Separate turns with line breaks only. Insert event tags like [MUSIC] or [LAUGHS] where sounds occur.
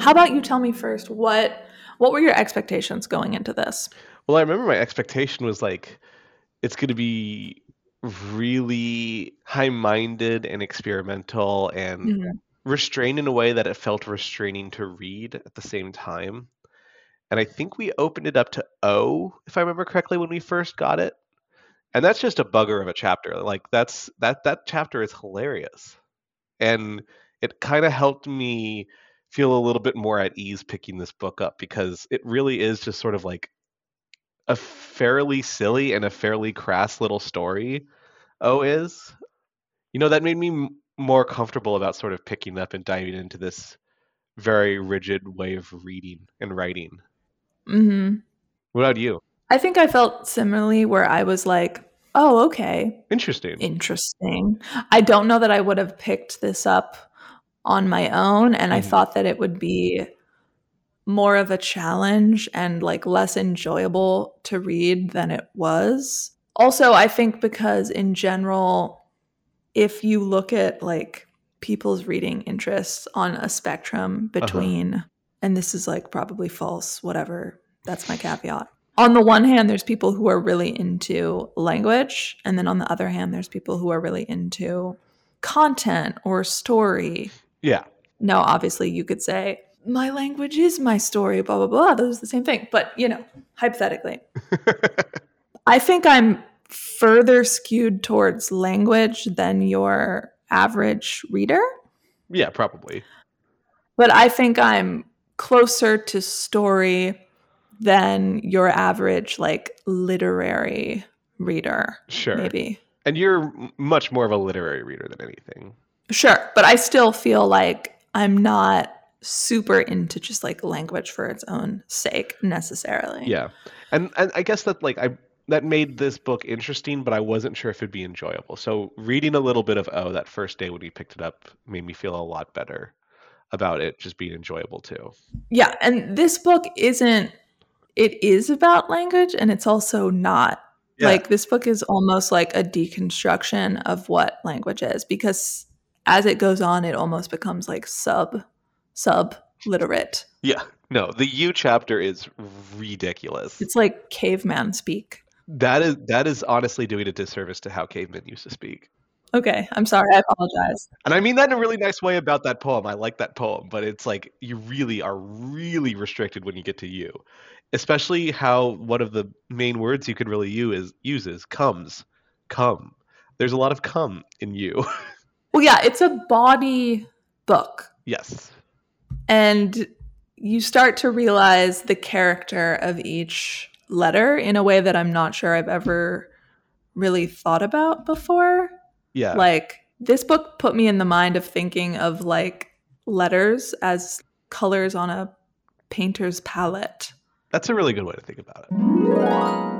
How about you tell me first what what were your expectations going into this?
Well, I remember my expectation was like it's going to be really high-minded and experimental and
Mhm.
restrained in a way that it felt restraining to read at the same time. And I think we opened it up to O, if I remember correctly, when we first got it. And that's just a bugger of a chapter. Like that's that that chapter is hilarious. And it kind of helped me feel a little bit more at ease picking this book up because it really is just sort of like a fairly silly and a fairly crass little story. Oh, is. You know, that made me m- more comfortable about sort of picking up and diving into this very rigid way of reading and writing.
Mhm.
What about you?
I think I felt similarly where I was like, "Oh, okay.
Interesting.
Interesting." I don't know that I would have picked this up on my own and I
Mhm.
thought that it would be more of a challenge and like less enjoyable to read than it was. Also, I think because in general if you look at like people's reading interests on a spectrum between and this is like probably false, whatever. That's my caveat. On the one hand, there's people who are really into language, and then on the other hand, there's people who are really into content or story.
Yeah.
Now, obviously, you could say, my language is my story, blah, blah, blah. Those are the same thing. But, you know, hypothetically, [LAUGHS] I think I'm further skewed towards language than your average reader,
yeah, probably.
but I think I'm closer to story than your average, like, literary reader,
Sure.
maybe.
And you're much more of a literary reader than anything.
Sure, but I still feel like I'm not super into just like language for its own sake necessarily.
Yeah. And and I guess that like I that made this book interesting, but I wasn't sure if it'd be enjoyable. So reading a little bit of O that first day when we picked it up made me feel a lot better about it just being enjoyable too.
Yeah, and this book isn't it is about language and it's also not.
Yeah.
Like this book is almost like a deconstruction of what language is because as it goes on it almost becomes like sub sub literate.
Yeah. No, the U chapter is ridiculous.
It's like caveman speak.
That is that is honestly doing a disservice to how cavemen used to speak.
Okay, I'm sorry. I apologize.
And I mean that in a really nice way about that poem. I like that poem, but it's like you really are really restricted when you get to you. Especially how one of the main words you could really use is uses comes. Come. There's a lot of come in you. [LAUGHS]
Well, yeah, it's a body book.
yes.
and you start to realize the character of each letter in a way that I'm not sure I've ever really thought about before.
Yeah.
Like this book put me in the mind of thinking of like letters as colors on a painter's palette.
That's a really good way to think about it.